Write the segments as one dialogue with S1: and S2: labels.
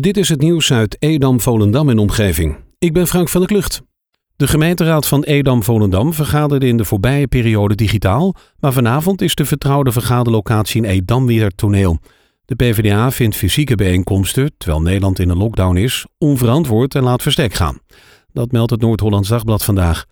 S1: Dit is het nieuws uit Edam, Volendam en omgeving. Ik ben Frank van der Klucht. De gemeenteraad van Edam-Volendam vergaderde in de voorbije periode digitaal, maar vanavond is de vertrouwde vergaderlocatie in Edam weer toneel. De PvdA vindt fysieke bijeenkomsten, terwijl Nederland in een lockdown is, onverantwoord en laat verstek gaan. Dat meldt het Noord-Hollands Dagblad vandaag.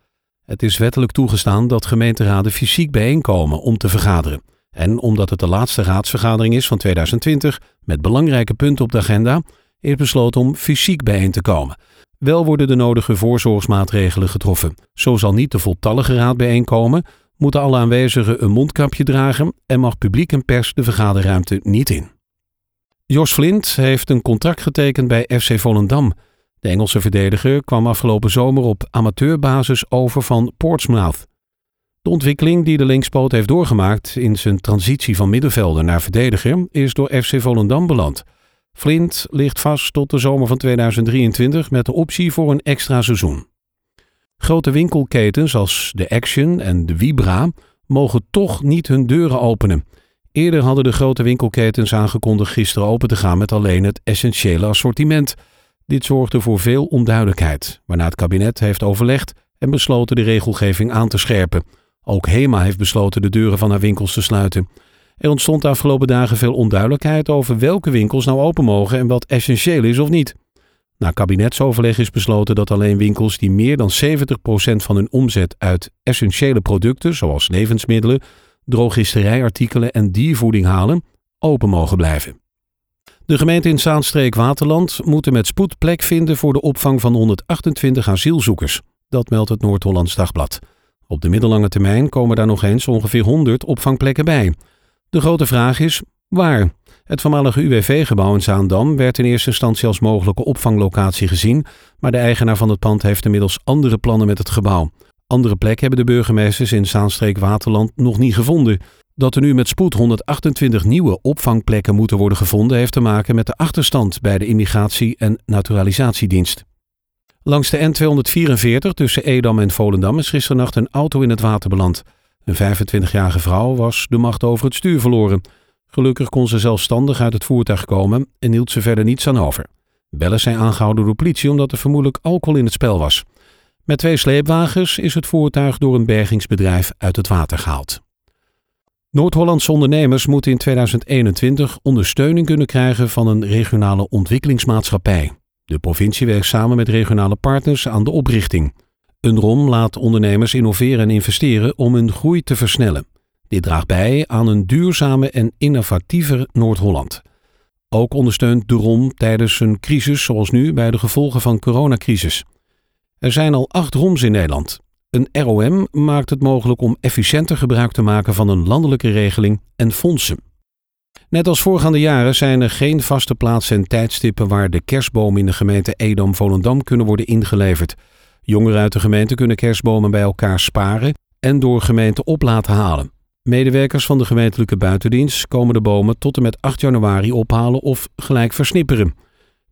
S1: Het is wettelijk toegestaan dat gemeenteraden fysiek bijeenkomen om te vergaderen. En omdat het de laatste raadsvergadering is van 2020 met belangrijke punten op de agenda, is besloten om fysiek bijeen te komen. Wel worden de nodige voorzorgsmaatregelen getroffen. Zo zal niet de voltallige raad bijeenkomen, moeten alle aanwezigen een mondkapje dragen en mag publiek en pers de vergaderruimte niet in. Jos Flint heeft een contract getekend bij FC Volendam. De Engelse verdediger kwam afgelopen zomer op amateurbasis over van Portsmouth. De ontwikkeling die de linkspoot heeft doorgemaakt in zijn transitie van middenvelder naar verdediger is door FC Volendam beland. Flint ligt vast tot de zomer van 2023 met de optie voor een extra seizoen. Grote winkelketens als de Action en de Vibra mogen toch niet hun deuren openen. Eerder hadden de grote winkelketens aangekondigd gisteren open te gaan met alleen het essentiële assortiment. Dit zorgde voor veel onduidelijkheid, waarna het kabinet heeft overlegd en besloten de regelgeving aan te scherpen. Ook HEMA heeft besloten de deuren van haar winkels te sluiten. Er ontstond de afgelopen dagen veel onduidelijkheid over welke winkels nou open mogen en wat essentieel is of niet. Na kabinetsoverleg is besloten dat alleen winkels die meer dan 70% van hun omzet uit essentiële producten, zoals levensmiddelen, drogisterijartikelen en diervoeding halen, open mogen blijven. De gemeente in Zaanstreek-Waterland moeten met spoed plek vinden voor de opvang van 128 asielzoekers. Dat meldt het Noord-Hollands Dagblad. Op de middellange termijn komen daar nog eens ongeveer 100 opvangplekken bij. De grote vraag is waar. Het voormalige UWV-gebouw in Zaandam werd in eerste instantie als mogelijke opvanglocatie gezien, maar de eigenaar van het pand heeft inmiddels andere plannen met het gebouw. Andere plekken hebben de burgemeesters in Zaanstreek-Waterland nog niet gevonden. Dat er nu met spoed 128 nieuwe opvangplekken moeten worden gevonden, heeft te maken met de achterstand bij de Immigratie- en Naturalisatiedienst. Langs de N244 tussen Edam en Volendam is gisternacht een auto in het water beland. Een 25-jarige vrouw was de macht over het stuur verloren. Gelukkig kon ze zelfstandig uit het voertuig komen en hield ze verder niets aan over. Bellen zijn aangehouden door de politie omdat er vermoedelijk alcohol in het spel was. Met twee sleepwagens is het voertuig door een bergingsbedrijf uit het water gehaald. Noord-Hollandse ondernemers moeten in 2021 ondersteuning kunnen krijgen van een regionale ontwikkelingsmaatschappij. De provincie werkt samen met regionale partners aan de oprichting. Een ROM laat ondernemers innoveren en investeren om hun groei te versnellen. Dit draagt bij aan een duurzame en innovatiever Noord-Holland. Ook ondersteunt de ROM tijdens een crisis zoals nu bij de gevolgen van coronacrisis. Er zijn al acht ROMs in Nederland. Een ROM maakt het mogelijk om efficiënter gebruik te maken van een landelijke regeling en fondsen. Net als voorgaande jaren zijn er geen vaste plaatsen en tijdstippen waar de kerstbomen in de gemeente Edam-Volendam kunnen worden ingeleverd. Jongeren uit de gemeente kunnen kerstbomen bij elkaar sparen en door gemeente op laten halen. Medewerkers van de gemeentelijke buitendienst komen de bomen tot en met 8 januari ophalen of gelijk versnipperen.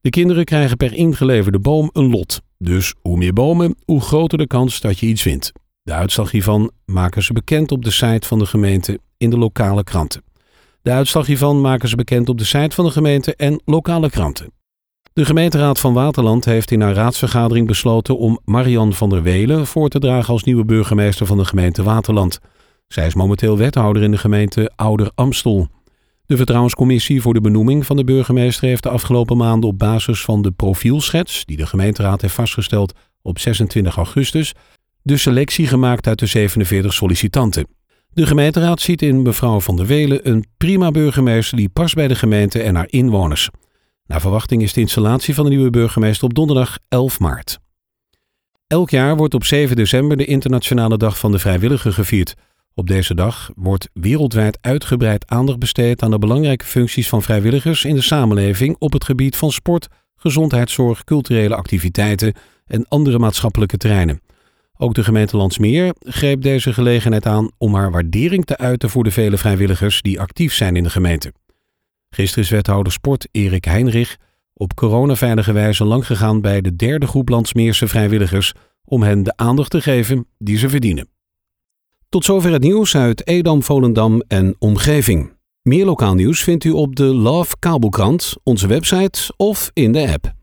S1: De kinderen krijgen per ingeleverde boom een lot. Dus hoe meer bomen, hoe groter de kans dat je iets vindt. De uitslag hiervan maken ze bekend op de site van de gemeente in de lokale kranten. De uitslag hiervan maken ze bekend op de site van de gemeente en lokale kranten. De gemeenteraad van Waterland heeft in haar raadsvergadering besloten om Marian van der Welen voor te dragen als nieuwe burgemeester van de gemeente Waterland. Zij is momenteel wethouder in de gemeente Ouder Amstel. De Vertrouwenscommissie voor de benoeming van de burgemeester heeft de afgelopen maanden op basis van de profielschets, die de gemeenteraad heeft vastgesteld op 26 augustus, de selectie gemaakt uit de 47 sollicitanten. De gemeenteraad ziet in mevrouw van der Welen een prima burgemeester die past bij de gemeente en haar inwoners. Naar verwachting is de installatie van de nieuwe burgemeester op donderdag 11 maart. Elk jaar wordt op 7 december de Internationale Dag van de Vrijwilliger gevierd. Op deze dag wordt wereldwijd uitgebreid aandacht besteed aan de belangrijke functies van vrijwilligers in de samenleving op het gebied van sport, gezondheidszorg, culturele activiteiten en andere maatschappelijke terreinen. Ook de gemeente Landsmeer greep deze gelegenheid aan om haar waardering te uiten voor de vele vrijwilligers die actief zijn in de gemeente. Gisteren is wethouder sport Erik Heinrich op coronaveilige wijze langgegaan bij de derde groep Landsmeerse vrijwilligers om hen de aandacht te geven die ze verdienen. Tot zover het nieuws uit Edam, Volendam en omgeving. Meer lokaal nieuws vindt u op de Love Kabelkrant, onze website of in de app.